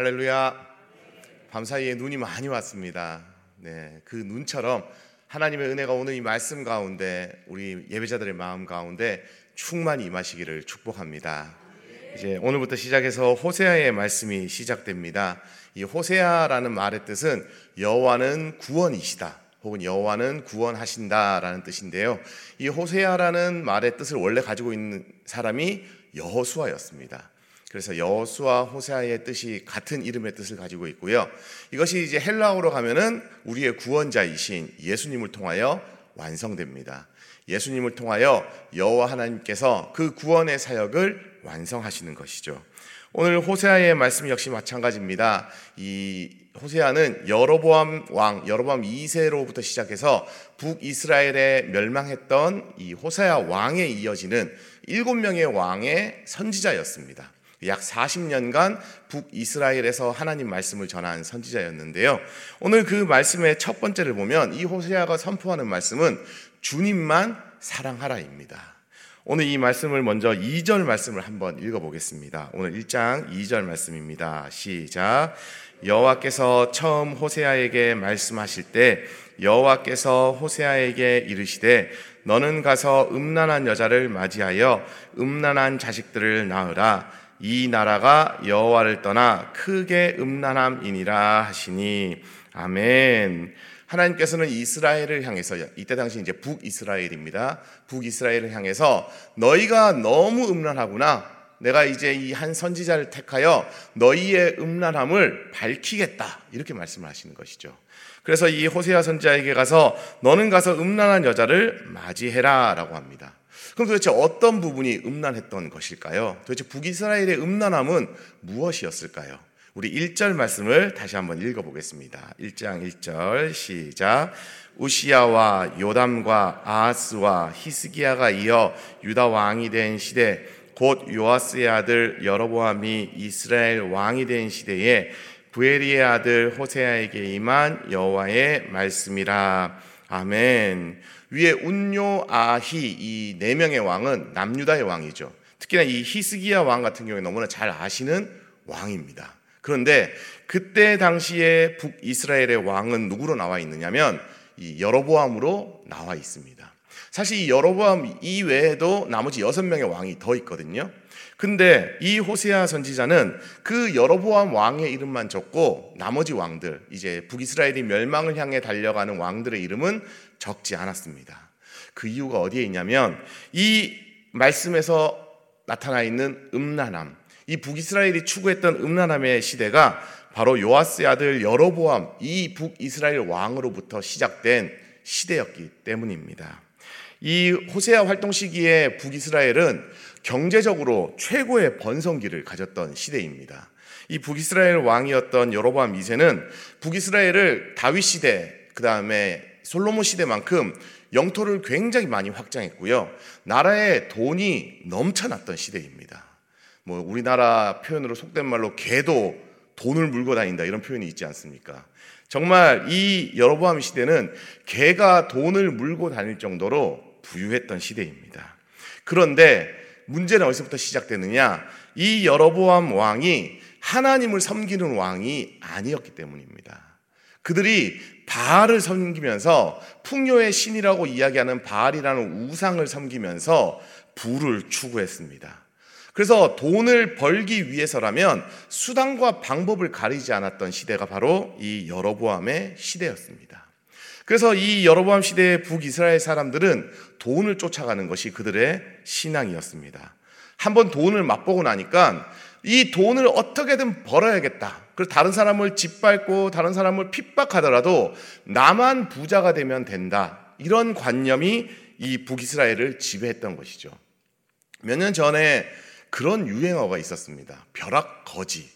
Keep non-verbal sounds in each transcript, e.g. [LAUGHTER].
할렐루야. 밤 사이에 눈이 많이 왔습니다. 네, 그 눈처럼 하나님의 은혜가 오늘 이 말씀 가운데 우리 예배자들의 마음 가운데 충만히 임하시기를 축복합니다. 이제 오늘부터 시작해서 호세아의 말씀이 시작됩니다. 이 호세아라는 말의 뜻은 여호와는 구원이시다. 혹은 여호와는 구원하신다라는 뜻인데요. 이 호세아라는 말의 뜻을 원래 가지고 있는 사람이 여호수아였습니다. 그래서 여호수아 호세아의 뜻이 같은 이름의 뜻을 가지고 있고요. 이것이 이제 헬라어로 가면은 우리의 구원자이신 예수님을 통하여 완성됩니다. 예수님을 통하여 여호와 하나님께서 그 구원의 사역을 완성하시는 것이죠. 오늘 호세아의 말씀 역시 마찬가지입니다. 이 호세아는 여로보암 왕, 여로보암 2세로부터 시작해서 북이스라엘에 멸망했던 이 호세아 왕에 이어지는 일곱 명의 왕의 선지자였습니다. 약 40년간 북이스라엘에서 하나님 말씀을 전한 선지자였는데요. 오늘 그 말씀의 첫 번째를 보면 이 호세아가 선포하는 말씀은 주님만 사랑하라입니다. 오늘 이 말씀을 먼저 2절 말씀을 한번 읽어보겠습니다. 오늘 1장 2절 말씀입니다. 시작. 여호와께서 처음 호세아에게 말씀하실 때 여호와께서 호세아에게 이르시되 너는 가서 음란한 여자를 맞이하여 음란한 자식들을 낳으라 이 나라가 여호와를 떠나 크게 음란함이니라 하시니 아멘. 하나님께서는 이스라엘을 향해서 이때 당시 이제 북이스라엘입니다. 북이스라엘을 향해서 너희가 너무 음란하구나. 내가 이제 이 한 선지자를 택하여 너희의 음란함을 밝히겠다. 이렇게 말씀을 하시는 것이죠. 그래서 이 호세아 선지자에게 가서 너는 가서 음란한 여자를 맞이해라라고 합니다. 그럼 도대체 어떤 부분이 음란했던 것일까요? 도대체 북이스라엘의 음란함은 무엇이었을까요? 우리 1절 말씀을 다시 한번 읽어보겠습니다. 1장 1절 시작. 우시야와 요담과 아하스와 히스기야가 이어 유다 왕이 된 시대 곧 요아스의 아들 여로보암이 이스라엘 왕이 된 시대에 부에리의 아들 호세아에게 임한 여호와의 말씀이라. 아멘. 위에 운요 아히 이 네 명의 왕은 남유다의 왕이죠. 특히나 이 히스기야 왕 같은 경우에 너무나 잘 아시는 왕입니다. 그런데 그때 당시에 북이스라엘의 왕은 누구로 나와 있느냐면 이 여로보암으로 나와 있습니다. 사실 이 여로보암 이외에도 나머지 여섯 명의 왕이 더 있거든요. 근데 이 호세아 선지자는 그 여로보암 왕의 이름만 적고 나머지 왕들 이제 북이스라엘이 멸망을 향해 달려가는 왕들의 이름은 적지 않았습니다. 그 이유가 어디에 있냐면 이 말씀에서 나타나 있는 음란함, 이 북이스라엘이 추구했던 음란함의 시대가 바로 요아스의 아들 여로보암 이 북이스라엘 왕으로부터 시작된 시대였기 때문입니다. 이 호세아 활동 시기에 북이스라엘은 경제적으로 최고의 번성기를 가졌던 시대입니다. 이 북이스라엘 왕이었던 여로보암 2세는 북이스라엘을 다윗 시대, 그 다음에 솔로몬 시대만큼 영토를 굉장히 많이 확장했고요. 나라에 돈이 넘쳐났던 시대입니다. 뭐 우리나라 표현으로 속된 말로 개도 돈을 물고 다닌다 이런 표현이 있지 않습니까? 정말 이 여로보암 시대는 개가 돈을 물고 다닐 정도로 부유했던 시대입니다. 그런데 문제는 어디서부터 시작되느냐? 이 여로보암 왕이 하나님을 섬기는 왕이 아니었기 때문입니다. 그들이 바알을 섬기면서 풍요의 신이라고 이야기하는 바알이라는 우상을 섬기면서 부를 추구했습니다. 그래서 돈을 벌기 위해서라면 수단과 방법을 가리지 않았던 시대가 바로 이 여로보암의 시대였습니다. 그래서 이 여로보암 시대의 북이스라엘 사람들은 돈을 쫓아가는 것이 그들의 신앙이었습니다. 한번 돈을 맛보고 나니까 이 돈을 어떻게든 벌어야겠다. 그래서 다른 사람을 짓밟고 다른 사람을 핍박하더라도 나만 부자가 되면 된다. 이런 관념이 이 북이스라엘을 지배했던 것이죠. 몇 년 전에 그런 유행어가 있었습니다. 벼락 거지.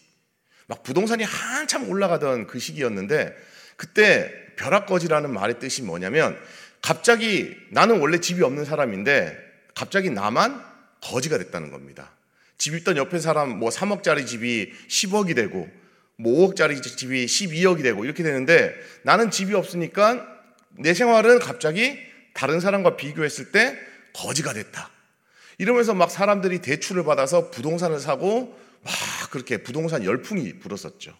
막 부동산이 한참 올라가던 그 시기였는데 그때 벼락 거지라는 말의 뜻이 뭐냐면 갑자기 나는 원래 집이 없는 사람인데 갑자기 나만 거지가 됐다는 겁니다. 집 있던 옆에 사람 뭐 3억짜리 집이 10억이 되고 뭐 5억짜리 집이 12억이 되고 이렇게 되는데 나는 집이 없으니까 내 생활은 갑자기 다른 사람과 비교했을 때 거지가 됐다. 이러면서 막 사람들이 대출을 받아서 부동산을 사고 막 그렇게 부동산 열풍이 불었었죠.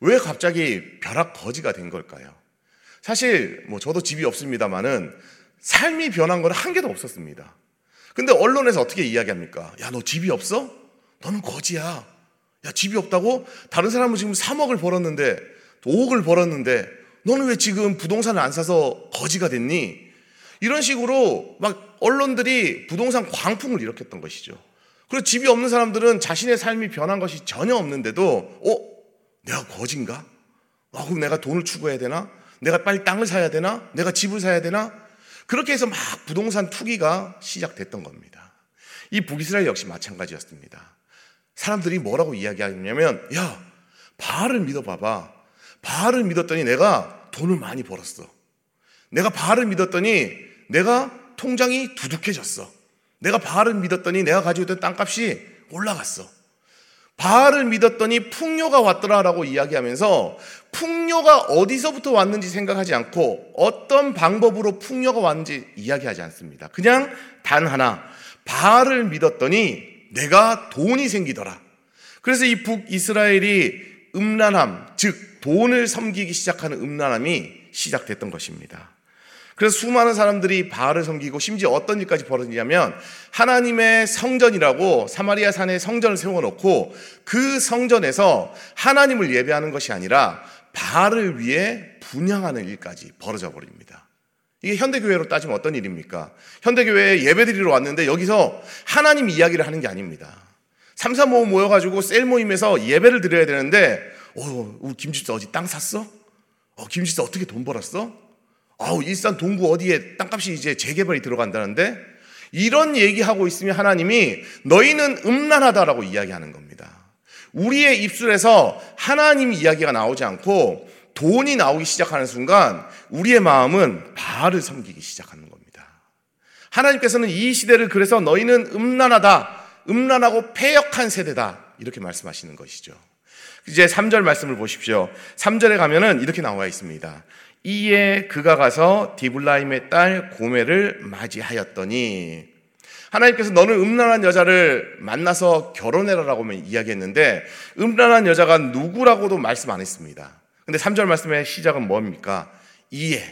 왜 갑자기 벼락 거지가 된 걸까요? 사실 뭐 저도 집이 없습니다만은 삶이 변한 건 한 개도 없었습니다. 근데 언론에서 어떻게 이야기합니까? 야, 너 집이 없어? 너는 거지야. 야, 집이 없다고? 다른 사람은 지금 3억을 벌었는데, 5억을 벌었는데, 너는 왜 지금 부동산을 안 사서 거지가 됐니? 이런 식으로 막 언론들이 부동산 광풍을 일으켰던 것이죠. 그리고 집이 없는 사람들은 자신의 삶이 변한 것이 전혀 없는데도, 어? 내가 거진가? 아, 그럼 내가 돈을 추구해야 되나? 내가 빨리 땅을 사야 되나? 내가 집을 사야 되나? 그렇게 해서 막 부동산 투기가 시작됐던 겁니다. 이 북이스라엘 역시 마찬가지였습니다. 사람들이 뭐라고 이야기하냐면, 야, 바알을 믿어봐봐. 바알을 믿었더니 내가 돈을 많이 벌었어. 내가 바알을 믿었더니 내가 통장이 두둑해졌어. 내가 바알을 믿었더니 내가 가지고 있던 땅값이 올라갔어. 바알을 믿었더니 풍요가 왔더라라고 이야기하면서 풍요가 어디서부터 왔는지 생각하지 않고 어떤 방법으로 풍요가 왔는지 이야기하지 않습니다. 그냥 단 하나 바알을 믿었더니 내가 돈이 생기더라. 그래서 이 북이스라엘이 음란함, 즉 돈을 섬기기 시작하는 음란함이 시작됐던 것입니다. 그래서 수많은 사람들이 바알을 섬기고 심지어 어떤 일까지 벌어지냐면 하나님의 성전이라고 사마리아 산에 성전을 세워놓고 그 성전에서 하나님을 예배하는 것이 아니라 바알을 위해 분양하는 일까지 벌어져 버립니다. 이게 현대교회로 따지면 어떤 일입니까? 현대교회에 예배 드리러 왔는데 여기서 하나님 이야기를 하는 게 아닙니다. 삼삼오오 모여가지고 셀 모임에서 예배를 드려야 되는데, 어, 우리 김집사 어디 땅 샀어? 어, 김집사 어떻게 돈 벌었어? 아우, 일산 동구 어디에 땅값이 이제 재개발이 들어간다는데 이런 얘기하고 있으면 하나님이 너희는 음란하다라고 이야기하는 겁니다. 우리의 입술에서 하나님 이야기가 나오지 않고 돈이 나오기 시작하는 순간 우리의 마음은 바알을 섬기기 시작하는 겁니다. 하나님께서는 이 시대를 그래서 너희는 음란하다, 음란하고 폐역한 세대다 이렇게 말씀하시는 것이죠. 이제 3절 말씀을 보십시오. 3절에 가면은 이렇게 나와 있습니다. 이에 그가 가서 디블라임의 딸 고메를 맞이하였더니 하나님께서 너는 음란한 여자를 만나서 결혼해라라고 이야기했는데 음란한 여자가 누구라고도 말씀 안 했습니다. 근데 3절 말씀의 시작은 뭡니까? 이에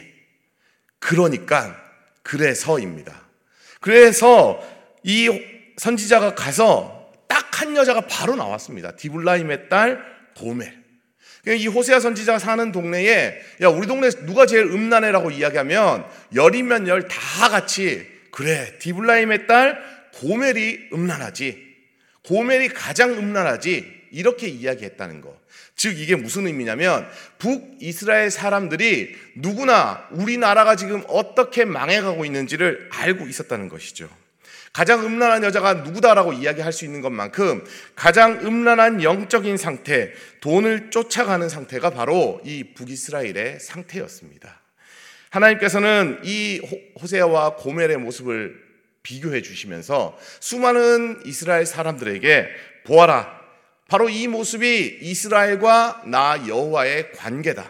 그러니까 그래서입니다. 그래서 이 선지자가 가서 딱 한 여자가 바로 나왔습니다. 디블라임의 딸 고멜. 이 호세아 선지자가 사는 동네에 야 우리 동네 누가 제일 음란해라고 이야기하면 열이면 열 다 같이 그래 디블라임의 딸 고멜이 음란하지 고멜이 가장 음란하지 이렇게 이야기했다는 거. 즉 이게 무슨 의미냐면 북이스라엘 사람들이 누구나 우리나라가 지금 어떻게 망해가고 있는지를 알고 있었다는 것이죠. 가장 음란한 여자가 누구다라고 이야기할 수 있는 것만큼 가장 음란한 영적인 상태, 돈을 쫓아가는 상태가 바로 이 북이스라엘의 상태였습니다. 하나님께서는 이 호세아와 고멜의 모습을 비교해 주시면서 수많은 이스라엘 사람들에게 보아라. 바로 이 모습이 이스라엘과 나 여호와의 관계다.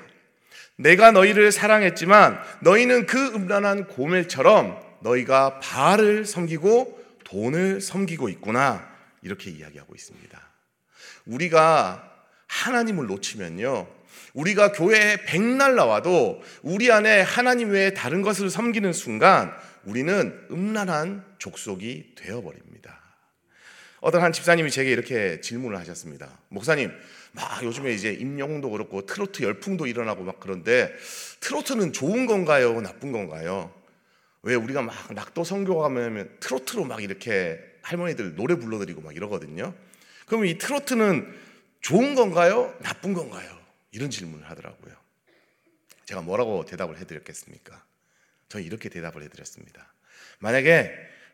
내가 너희를 사랑했지만 너희는 그 음란한 고멜처럼 너희가 바알을 섬기고 돈을 섬기고 있구나. 이렇게 이야기하고 있습니다. 우리가 하나님을 놓치면요. 우리가 교회에 백날 나와도 우리 안에 하나님 외에 다른 것을 섬기는 순간 우리는 음란한 족속이 되어버립니다. 어떤 한 집사님이 제게 이렇게 질문을 하셨습니다. 목사님, 막 요즘에 이제 임영웅도 그렇고 트로트 열풍도 일어나고 막 그런데 트로트는 좋은 건가요? 나쁜 건가요? 왜 우리가 막 낙도 성교 가면 트로트로 막 이렇게 할머니들 노래 불러드리고 막 이러거든요. 그럼 이 트로트는 좋은 건가요? 나쁜 건가요? 이런 질문을 하더라고요. 제가 뭐라고 대답을 해드렸겠습니까? 저는 이렇게 대답을 해드렸습니다. 만약에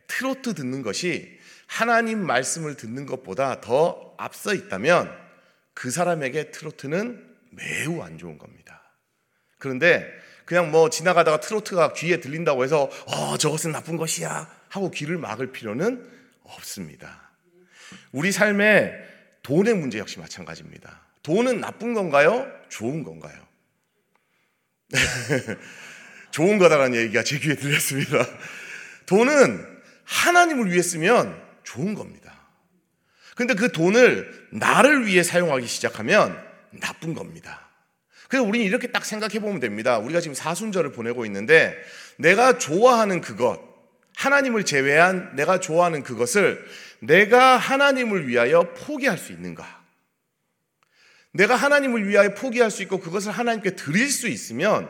트로트 듣는 것이 하나님 말씀을 듣는 것보다 더 앞서 있다면 그 사람에게 트로트는 매우 안 좋은 겁니다. 그런데 그냥 뭐 지나가다가 트로트가 귀에 들린다고 해서 어 저것은 나쁜 것이야 하고 귀를 막을 필요는 없습니다. 우리 삶에 돈의 문제 역시 마찬가지입니다. 돈은 나쁜 건가요? 좋은 건가요? [LAUGHS] 좋은 거다라는 얘기가 제 귀에 들렸습니다. 돈은 하나님을 위해 쓰면 좋은 겁니다. 근데 그 돈을 나를 위해 사용하기 시작하면 나쁜 겁니다. 그래서 우리는 이렇게 딱 생각해 보면 됩니다. 우리가 지금 사순절을 보내고 있는데 내가 좋아하는 그것, 하나님을 제외한 내가 좋아하는 그것을 내가 하나님을 위하여 포기할 수 있는가? 내가 하나님을 위하여 포기할 수 있고 그것을 하나님께 드릴 수 있으면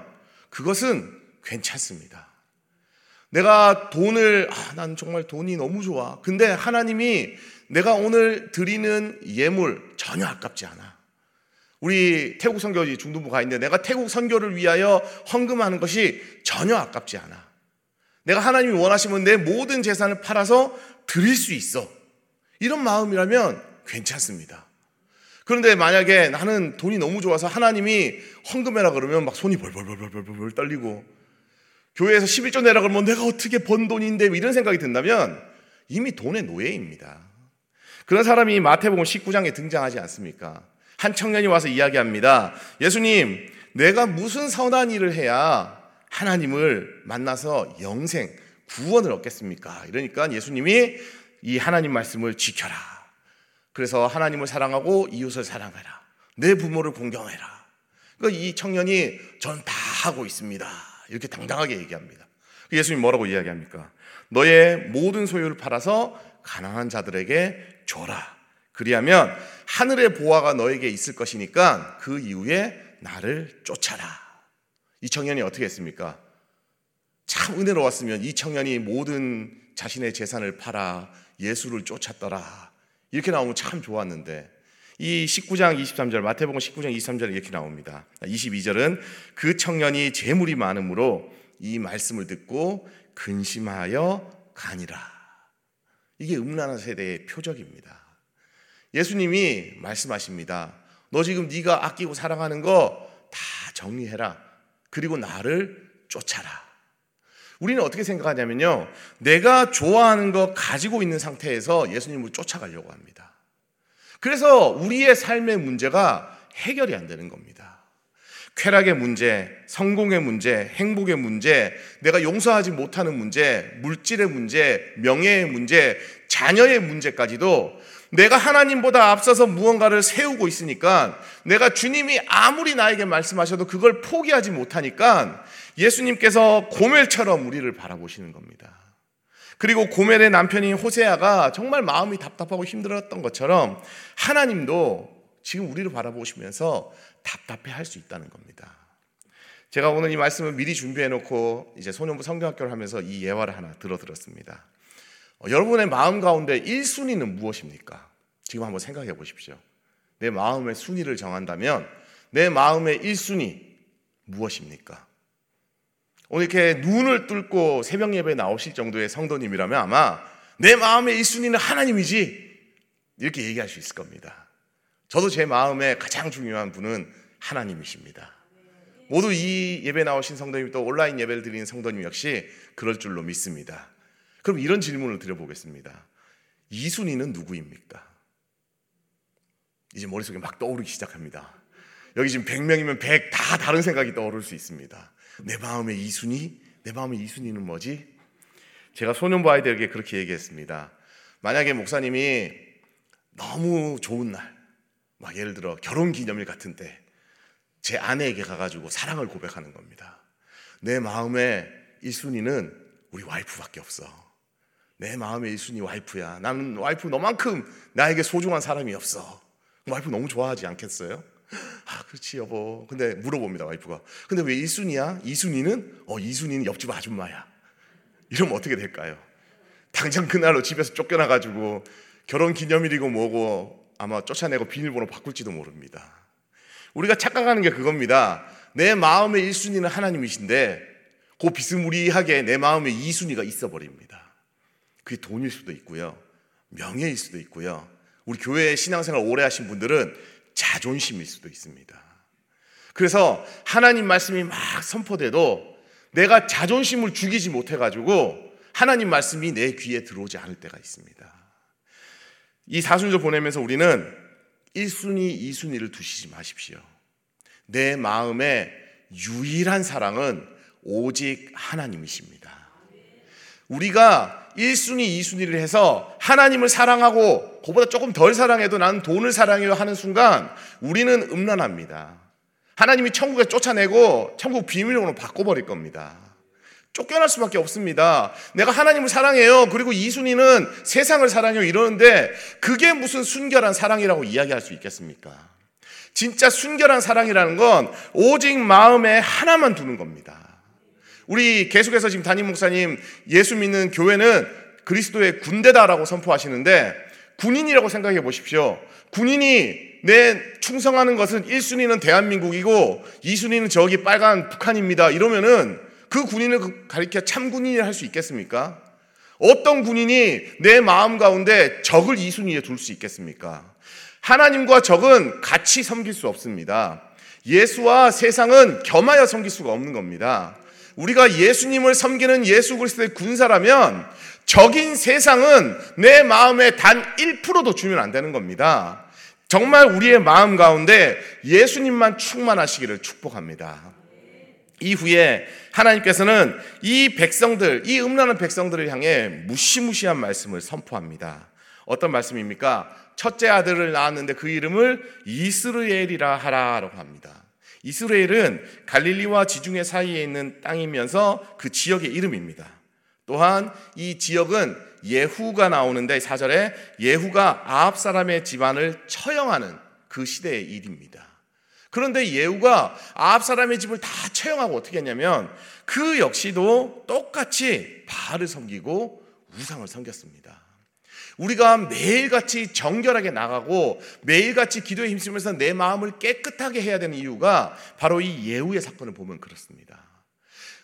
그것은 괜찮습니다. 내가 돈을, 아, 난 정말 돈이 너무 좋아. 근데 하나님이 내가 오늘 드리는 예물 전혀 아깝지 않아. 우리 태국 선교지 중동부 가 있는데 내가 태국 선교를 위하여 헌금하는 것이 전혀 아깝지 않아. 내가 하나님이 원하시면 내 모든 재산을 팔아서 드릴 수 있어. 이런 마음이라면 괜찮습니다. 그런데 만약에 나는 돈이 너무 좋아서 하나님이 헌금해라 그러면 막 손이 벌벌벌벌벌벌 떨리고 교회에서 11조 내라 그러면 내가 어떻게 번 돈인데 뭐 이런 생각이 든다면 이미 돈의 노예입니다. 그런 사람이 마태복음 19장에 등장하지 않습니까? 한 청년이 와서 이야기합니다. 예수님, 내가 무슨 선한 일을 해야 하나님을 만나서 영생, 구원을 얻겠습니까? 이러니까 예수님이 이 하나님 말씀을 지켜라. 그래서 하나님을 사랑하고 이웃을 사랑해라. 내 부모를 공경해라. 그러니까 이 청년이 전 다 하고 있습니다. 이렇게 당당하게 얘기합니다. 예수님 뭐라고 이야기합니까? 너의 모든 소유를 팔아서 가난한 자들에게 줘라. 그리하면 하늘의 보화가 너에게 있을 것이니까 그 이후에 나를 쫓아라. 이 청년이 어떻게 했습니까? 참 은혜로웠으면 이 청년이 모든 자신의 재산을 팔아 예수를 쫓았더라. 이렇게 나오면 참 좋았는데 이 19장 23절 마태복음 19장 23절에 이렇게 나옵니다. 22절은 그 청년이 재물이 많으므로 이 말씀을 듣고 근심하여 가니라. 이게 음란한 세대의 표적입니다. 예수님이 말씀하십니다. 너 지금 네가 아끼고 사랑하는 거 다 정리해라. 그리고 나를 쫓아라. 우리는 어떻게 생각하냐면요. 내가 좋아하는 거 가지고 있는 상태에서 예수님을 쫓아가려고 합니다. 그래서 우리의 삶의 문제가 해결이 안 되는 겁니다. 쾌락의 문제, 성공의 문제, 행복의 문제, 내가 용서하지 못하는 문제, 물질의 문제, 명예의 문제, 자녀의 문제까지도 내가 하나님보다 앞서서 무언가를 세우고 있으니까 내가 주님이 아무리 나에게 말씀하셔도 그걸 포기하지 못하니까 예수님께서 고멜처럼 우리를 바라보시는 겁니다. 그리고 고멜의 남편인 호세아가 정말 마음이 답답하고 힘들었던 것처럼 하나님도 지금 우리를 바라보시면서 답답해 할 수 있다는 겁니다. 제가 오늘 이 말씀을 미리 준비해 놓고 이제 소년부 성경학교를 하면서 이 예화를 하나 들어 들었습니다. 어, 여러분의 마음 가운데 1순위는 무엇입니까? 지금 한번 생각해 보십시오. 내 마음의 순위를 정한다면 내 마음의 1순위 무엇입니까? 오늘 이렇게 눈을 뚫고 새벽 예배에 나오실 정도의 성도님이라면 아마 내 마음의 1순위는 하나님이지 이렇게 얘기할 수 있을 겁니다. 저도 제 마음에 가장 중요한 분은 하나님이십니다. 모두 이 예배 나오신 성도님 또 온라인 예배를 드리는 성도님 역시 그럴 줄로 믿습니다. 그럼 이런 질문을 드려보겠습니다. 이순이는 누구입니까? 이제 머릿속에 막 떠오르기 시작합니다. 여기 지금 100명이면 100 다 다른 생각이 떠오를 수 있습니다. 내 마음의 이순이? 내 마음의 이순이는 뭐지? 제가 소년부 아이들에게 그렇게 얘기했습니다. 만약에 목사님이 너무 좋은 날, 막 예를 들어 결혼 기념일 같은 때, 제 아내에게 가가지고 사랑을 고백하는 겁니다. 내 마음의 1순위는 우리 와이프밖에 없어. 내 마음의 1순위 와이프야. 나는 와이프 너만큼 나에게 소중한 사람이 없어. 와이프 너무 좋아하지 않겠어요? 아, 그렇지, 여보. 근데 물어봅니다, 와이프가. 근데 왜 1순위야? 2순위는? 어, 2순위는 옆집 아줌마야. 이러면 어떻게 될까요? 당장 그날로 집에서 쫓겨나가지고 결혼 기념일이고 뭐고 아마 쫓아내고 비밀번호 바꿀지도 모릅니다. 우리가 착각하는 게 그겁니다. 내 마음의 1순위는 하나님이신데 그 비스무리하게 내 마음의 2순위가 있어 버립니다. 그게 돈일 수도 있고요. 명예일 수도 있고요. 우리 교회 신앙생활 오래 하신 분들은 자존심일 수도 있습니다. 그래서 하나님 말씀이 막 선포돼도 내가 자존심을 죽이지 못해가지고 하나님 말씀이 내 귀에 들어오지 않을 때가 있습니다. 이 사순절 보내면서 우리는 1순위, 2순위를 두시지 마십시오. 내 마음의 유일한 사랑은 오직 하나님이십니다. 우리가 1순위, 2순위를 해서 하나님을 사랑하고 그보다 조금 덜 사랑해도 나는 돈을 사랑해요 하는 순간 우리는 음란합니다. 하나님이 천국에 쫓아내고 천국 비밀용으로 바꿔버릴 겁니다. 쫓겨날 수밖에 없습니다. 내가 하나님을 사랑해요. 그리고 이순이는 세상을 사랑해요. 이러는데 그게 무슨 순결한 사랑이라고 이야기할 수 있겠습니까? 진짜 순결한 사랑이라는 건 오직 마음에 하나만 두는 겁니다. 우리 계속해서 지금 담임 목사님 예수 믿는 교회는 그리스도의 군대다라고 선포하시는데 군인이라고 생각해 보십시오. 군인이 내 충성하는 것은 1순위는 대한민국이고 2순위는 저기 빨간 북한입니다. 이러면은 그 군인을 가리켜 참군인이 할 수 있겠습니까? 어떤 군인이 내 마음 가운데 적을 2순위에 둘 수 있겠습니까? 하나님과 적은 같이 섬길 수 없습니다. 예수와 세상은 겸하여 섬길 수가 없는 겁니다. 우리가 예수님을 섬기는 예수 그리스도의 군사라면 적인 세상은 내 마음에 단 1%도 주면 안 되는 겁니다. 정말 우리의 마음 가운데 예수님만 충만하시기를 축복합니다. 이후에 하나님께서는 이 백성들, 이 음란한 백성들을 향해 무시무시한 말씀을 선포합니다. 어떤 말씀입니까? 첫째 아들을 낳았는데 그 이름을 이스르엘이라 하라라고 합니다. 이스라엘은 갈릴리와 지중해 사이에 있는 땅이면서 그 지역의 이름입니다. 또한 이 지역은 예후가 나오는데 사절에 예후가 아합 사람의 집안을 처형하는 그 시대의 일입니다. 그런데 예후가 아합 사람의 집을 다 처형하고 어떻게 했냐면 그 역시도 똑같이 바알을 섬기고 우상을 섬겼습니다. 우리가 매일같이 정결하게 나가고 매일같이 기도에 힘쓰면서 내 마음을 깨끗하게 해야 되는 이유가 바로 이 예후의 사건을 보면 그렇습니다.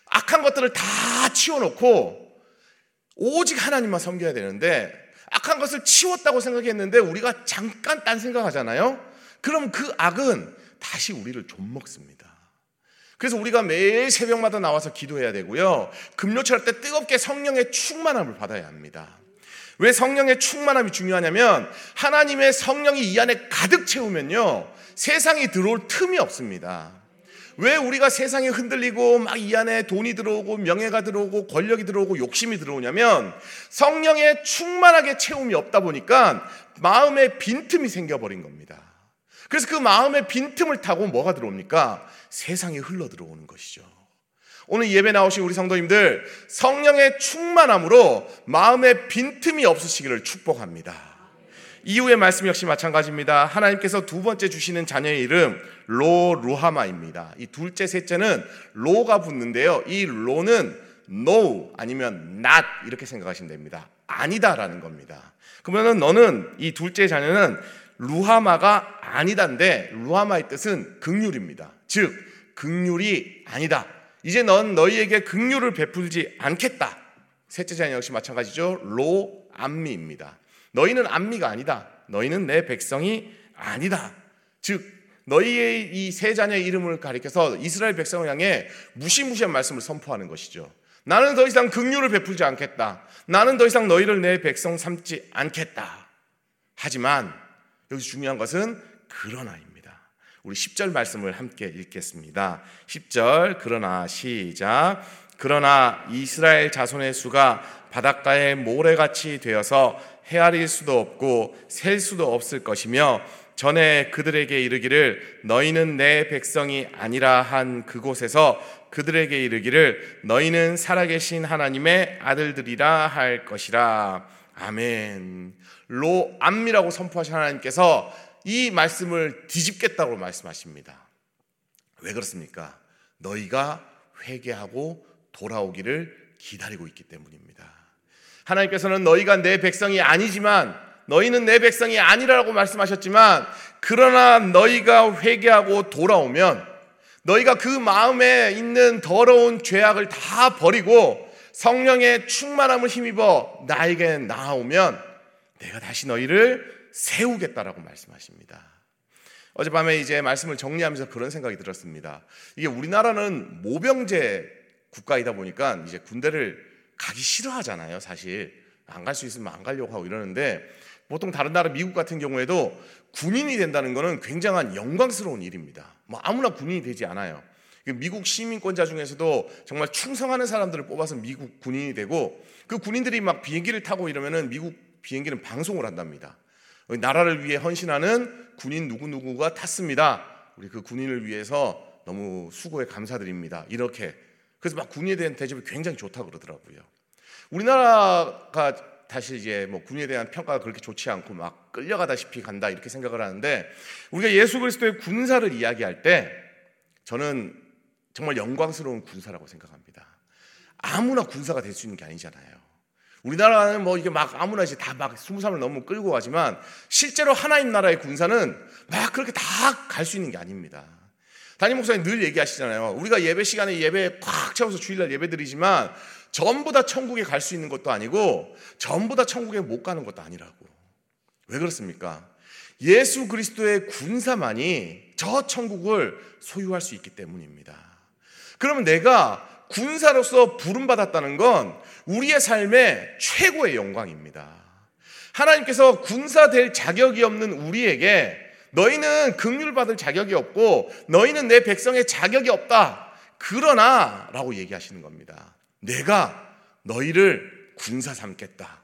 악한 것들을 다 치워놓고 오직 하나님만 섬겨야 되는데 악한 것을 치웠다고 생각했는데 우리가 잠깐 딴 생각하잖아요. 그럼 그 악은 다시 우리를 좀먹습니다. 그래서 우리가 매일 새벽마다 나와서 기도해야 되고요. 금요철 때 뜨겁게 성령의 충만함을 받아야 합니다. 왜 성령의 충만함이 중요하냐면 하나님의 성령이 이 안에 가득 채우면요. 세상이 들어올 틈이 없습니다. 왜 우리가 세상에 흔들리고 막 이 안에 돈이 들어오고 명예가 들어오고 권력이 들어오고 욕심이 들어오냐면 성령의 충만하게 채움이 없다 보니까 마음에 빈틈이 생겨버린 겁니다. 그래서 그 마음의 빈틈을 타고 뭐가 들어옵니까? 세상이 흘러 들어오는 것이죠. 오늘 예배 나오신 우리 성도님들 성령의 충만함으로 마음에 빈틈이 없으시기를 축복합니다. 이후의 말씀 역시 마찬가지입니다. 하나님께서 두 번째 주시는 자녀의 이름 로 루하마입니다. 이 둘째 셋째는 로가 붙는데요. 이 로는 no 아니면 not 이렇게 생각하시면 됩니다. 아니다라는 겁니다. 그러면은 너는 이 둘째 자녀는 루하마가 아니다인데 루하마의 뜻은 극률입니다. 즉 극률이 아니다. 이제 넌 너희에게 극률을 베풀지 않겠다. 셋째 자녀 역시 마찬가지죠. 로 암미입니다. 너희는 암미가 아니다. 너희는 내 백성이 아니다. 즉 너희의 이 세 자녀의 이름을 가리켜서 이스라엘 백성을 향해 무시무시한 말씀을 선포하는 것이죠. 나는 더 이상 긍휼을 베풀지 않겠다. 나는 더 이상 너희를 내 백성 삼지 않겠다. 하지만 여기서 중요한 것은 그러나입니다. 우리 10절 말씀을 함께 읽겠습니다. 10절 그러나 시작 그러나 이스라엘 자손의 수가 바닷가의 모래같이 되어서 헤아릴 수도 없고 셀 수도 없을 것이며 전에 그들에게 이르기를 너희는 내 백성이 아니라 한 그곳에서 그들에게 이르기를 너희는 살아계신 하나님의 아들들이라 할 것이라. 아멘. 로 암미라고 선포하신 하나님께서 이 말씀을 뒤집겠다고 말씀하십니다. 왜 그렇습니까? 너희가 회개하고 돌아오기를 기다리고 있기 때문입니다. 하나님께서는 너희가 내 백성이 아니지만 너희는 내 백성이 아니라고 말씀하셨지만 그러나 너희가 회개하고 돌아오면 너희가 그 마음에 있는 더러운 죄악을 다 버리고 성령의 충만함을 힘입어 나에게 나오면 내가 다시 너희를 세우겠다라고 말씀하십니다. 어젯밤에 이제 말씀을 정리하면서 그런 생각이 들었습니다. 이게 우리나라는 모병제 국가이다 보니까 이제 군대를 가기 싫어하잖아요, 사실. 안 갈 수 있으면 안 가려고 하고 이러는데 보통 다른 나라 미국 같은 경우에도 군인이 된다는 것은 굉장한 영광스러운 일입니다. 뭐 아무나 군인이 되지 않아요. 미국 시민권자 중에서도 정말 충성하는 사람들을 뽑아서 미국 군인이 되고 그 군인들이 막 비행기를 타고 이러면은 미국 비행기는 방송을 한답니다. 나라를 위해 헌신하는 군인 누구누구가 탔습니다. 우리 그 군인을 위해서 너무 수고에 감사드립니다. 이렇게. 그래서 막 군인에 대한 대접이 굉장히 좋다고 그러더라고요. 우리나라가 다시 이제 뭐 군인에 대한 평가가 그렇게 좋지 않고 막 끌려가다시피 간다 이렇게 생각을 하는데 우리가 예수 그리스도의 군사를 이야기할 때 저는 정말 영광스러운 군사라고 생각합니다. 아무나 군사가 될 수 있는 게 아니잖아요. 우리나라는 뭐 이게 막 아무나 이제 다막 스무 살을 넘으면 끌고 가지만 실제로 하나님 나라의 군사는 막 그렇게 다 갈 수 있는 게 아닙니다. 담임 목사님 늘 얘기하시잖아요. 우리가 예배 시간에 예배 꽉 채워서 주일날 예배 드리지만 전부 다 천국에 갈 수 있는 것도 아니고 전부 다 천국에 못 가는 것도 아니라고. 왜 그렇습니까? 예수 그리스도의 군사만이 저 천국을 소유할 수 있기 때문입니다. 그러면 내가 군사로서 부름받았다는 건 우리의 삶의 최고의 영광입니다. 하나님께서 군사 될 자격이 없는 우리에게 너희는 긍휼 받을 자격이 없고 너희는 내 백성의 자격이 없다. 그러나 라고 얘기하시는 겁니다. 내가 너희를 군사 삼겠다.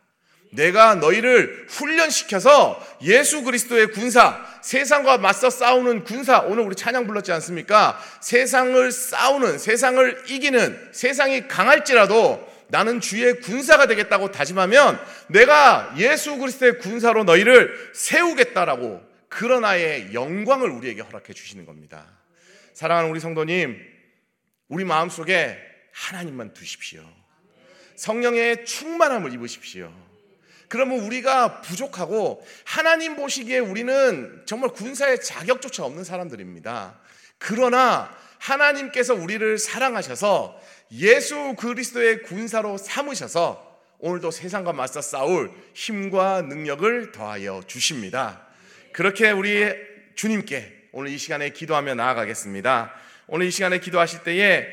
내가 너희를 훈련시켜서 예수 그리스도의 군사, 세상과 맞서 싸우는 군사, 오늘 우리 찬양 불렀지 않습니까? 세상을 싸우는, 세상을 이기는, 세상이 강할지라도 나는 주의 군사가 되겠다고 다짐하면 내가 예수 그리스도의 군사로 너희를 세우겠다라고 그런 아의 영광을 우리에게 허락해 주시는 겁니다. 사랑하는 우리 성도님, 우리 마음속에 하나님만 두십시오. 성령의 충만함을 입으십시오. 그러면 우리가 부족하고 하나님 보시기에 우리는 정말 군사의 자격조차 없는 사람들입니다. 그러나 하나님께서 우리를 사랑하셔서 예수 그리스도의 군사로 삼으셔서 오늘도 세상과 맞서 싸울 힘과 능력을 더하여 주십니다. 그렇게 우리 주님께 오늘 이 시간에 기도하며 나아가겠습니다. 오늘 이 시간에 기도하실 때에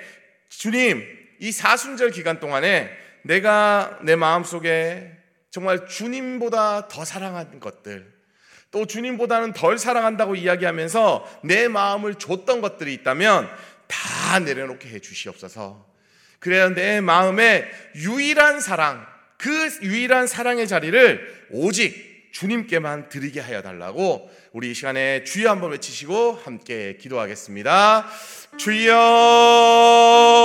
주님, 이 사순절 기간 동안에 내가 내 마음속에 정말 주님보다 더 사랑한 것들, 또 주님보다는 덜 사랑한다고 이야기하면서 내 마음을 줬던 것들이 있다면 다 내려놓게 해 주시옵소서. 그래야 내 마음에 유일한 사랑, 그 유일한 사랑의 자리를 오직 주님께만 드리게 하여 달라고 우리 이 시간에 주여 한번 외치시고 함께 기도하겠습니다. 주여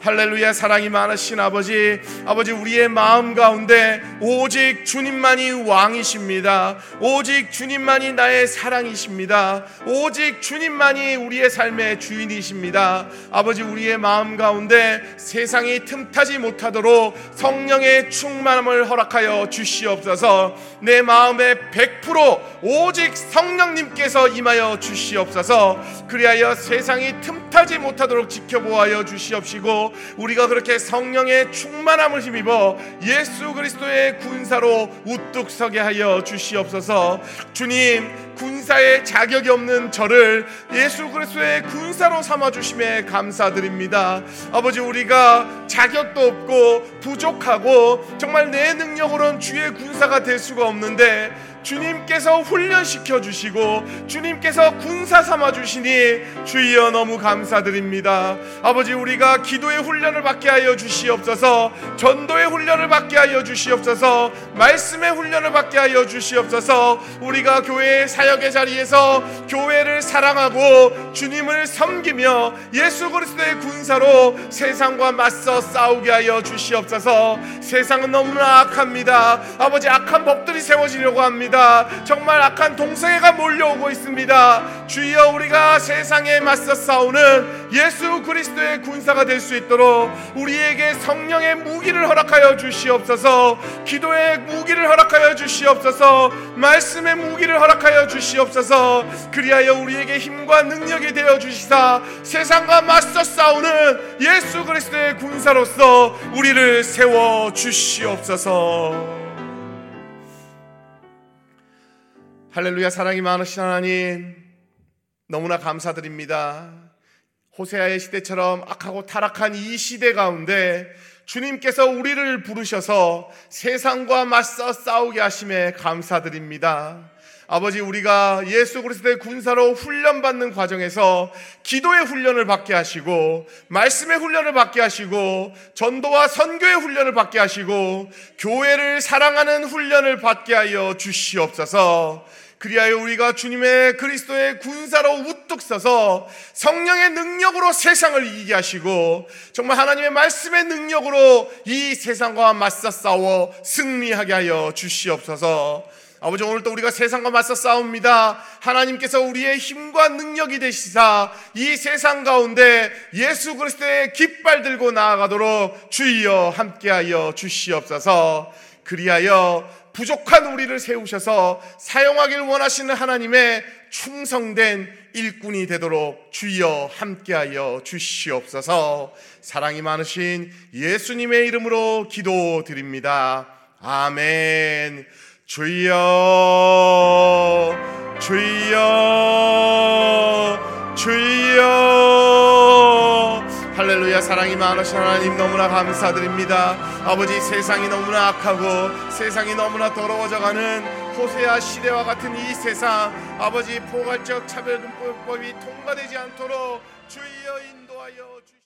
할렐루야 사랑이 많으신 아버지. 아버지 우리의 마음 가운데 오직 주님만이 왕이십니다. 오직 주님만이 나의 사랑이십니다. 오직 주님만이 우리의 삶의 주인이십니다. 아버지 우리의 마음 가운데 세상이 틈타지 못하도록 성령의 충만함을 허락하여 주시옵소서. 내 마음에 100% 오직 성령님께서 임하여 주시옵소서. 그리하여 세상이 틈타지 못하도록 지켜보아여 주시옵시고 우리가 그렇게 성령의 충만함을 힘입어 예수 그리스도의 군사로 우뚝 서게 하여 주시옵소서. 주님 군사의 자격이 없는 저를 예수 그리스도의 군사로 삼아 주심에 감사드립니다. 아버지 우리가 자격도 없고 부족하고 정말 내 능력으로는 주의 군사가 될 수가 없는데 주님께서 훈련시켜 주시고 주님께서 군사 삼아 주시니 주여 너무 감사드립니다. 아버지 우리가 기도의 훈련을 받게 하여 주시옵소서. 전도의 훈련을 받게 하여 주시옵소서. 말씀의 훈련을 받게 하여 주시옵소서. 우리가 교회의 사역의 자리에서 교회를 사랑하고 주님을 섬기며 예수 그리스도의 군사로 세상과 맞서 싸우게 하여 주시옵소서. 세상은 너무나 악합니다. 아버지 악한 법들이 세워지려고 합니다. 있습니다. 정말 악한 동성애가 몰려오고 있습니다. 주여 우리가 세상에 맞서 싸우는 예수 그리스도의 군사가 될 수 있도록 우리에게 성령의 무기를 허락하여 주시옵소서. 기도의 무기를 허락하여 주시옵소서. 말씀의 무기를 허락하여 주시옵소서. 그리하여 우리에게 힘과 능력이 되어 주시사 세상과 맞서 싸우는 예수 그리스도의 군사로서 우리를 세워 주시옵소서. 할렐루야 사랑이 많으신 하나님 너무나 감사드립니다. 호세아의 시대처럼 악하고 타락한 이 시대 가운데 주님께서 우리를 부르셔서 세상과 맞서 싸우게 하심에 감사드립니다. 아버지 우리가 예수 그리스도의 군사로 훈련받는 과정에서 기도의 훈련을 받게 하시고 말씀의 훈련을 받게 하시고 전도와 선교의 훈련을 받게 하시고 교회를 사랑하는 훈련을 받게 하여 주시옵소서. 그리하여 우리가 주님의 그리스도의 군사로 우뚝 서서 성령의 능력으로 세상을 이기게 하시고 정말 하나님의 말씀의 능력으로 이 세상과 맞서 싸워 승리하게 하여 주시옵소서. 아버지 오늘도 우리가 세상과 맞서 싸웁니다. 하나님께서 우리의 힘과 능력이 되시사 이 세상 가운데 예수 그리스도의 깃발 들고 나아가도록 주여 함께하여 주시옵소서. 그리하여 부족한 우리를 세우셔서 사용하길 원하시는 하나님의 충성된 일꾼이 되도록 주여 함께하여 주시옵소서. 사랑이 많으신 예수님의 이름으로 기도드립니다. 아멘. 주여, 주여, 주여. 할렐루야 사랑이 많으신 하나님 너무나 감사드립니다. 아버지 세상이 너무나 악하고 세상이 너무나 더러워져가는 호세아 시대와 같은 이 세상 아버지 포괄적 차별금법이 통과되지 않도록 주여 인도하여 주시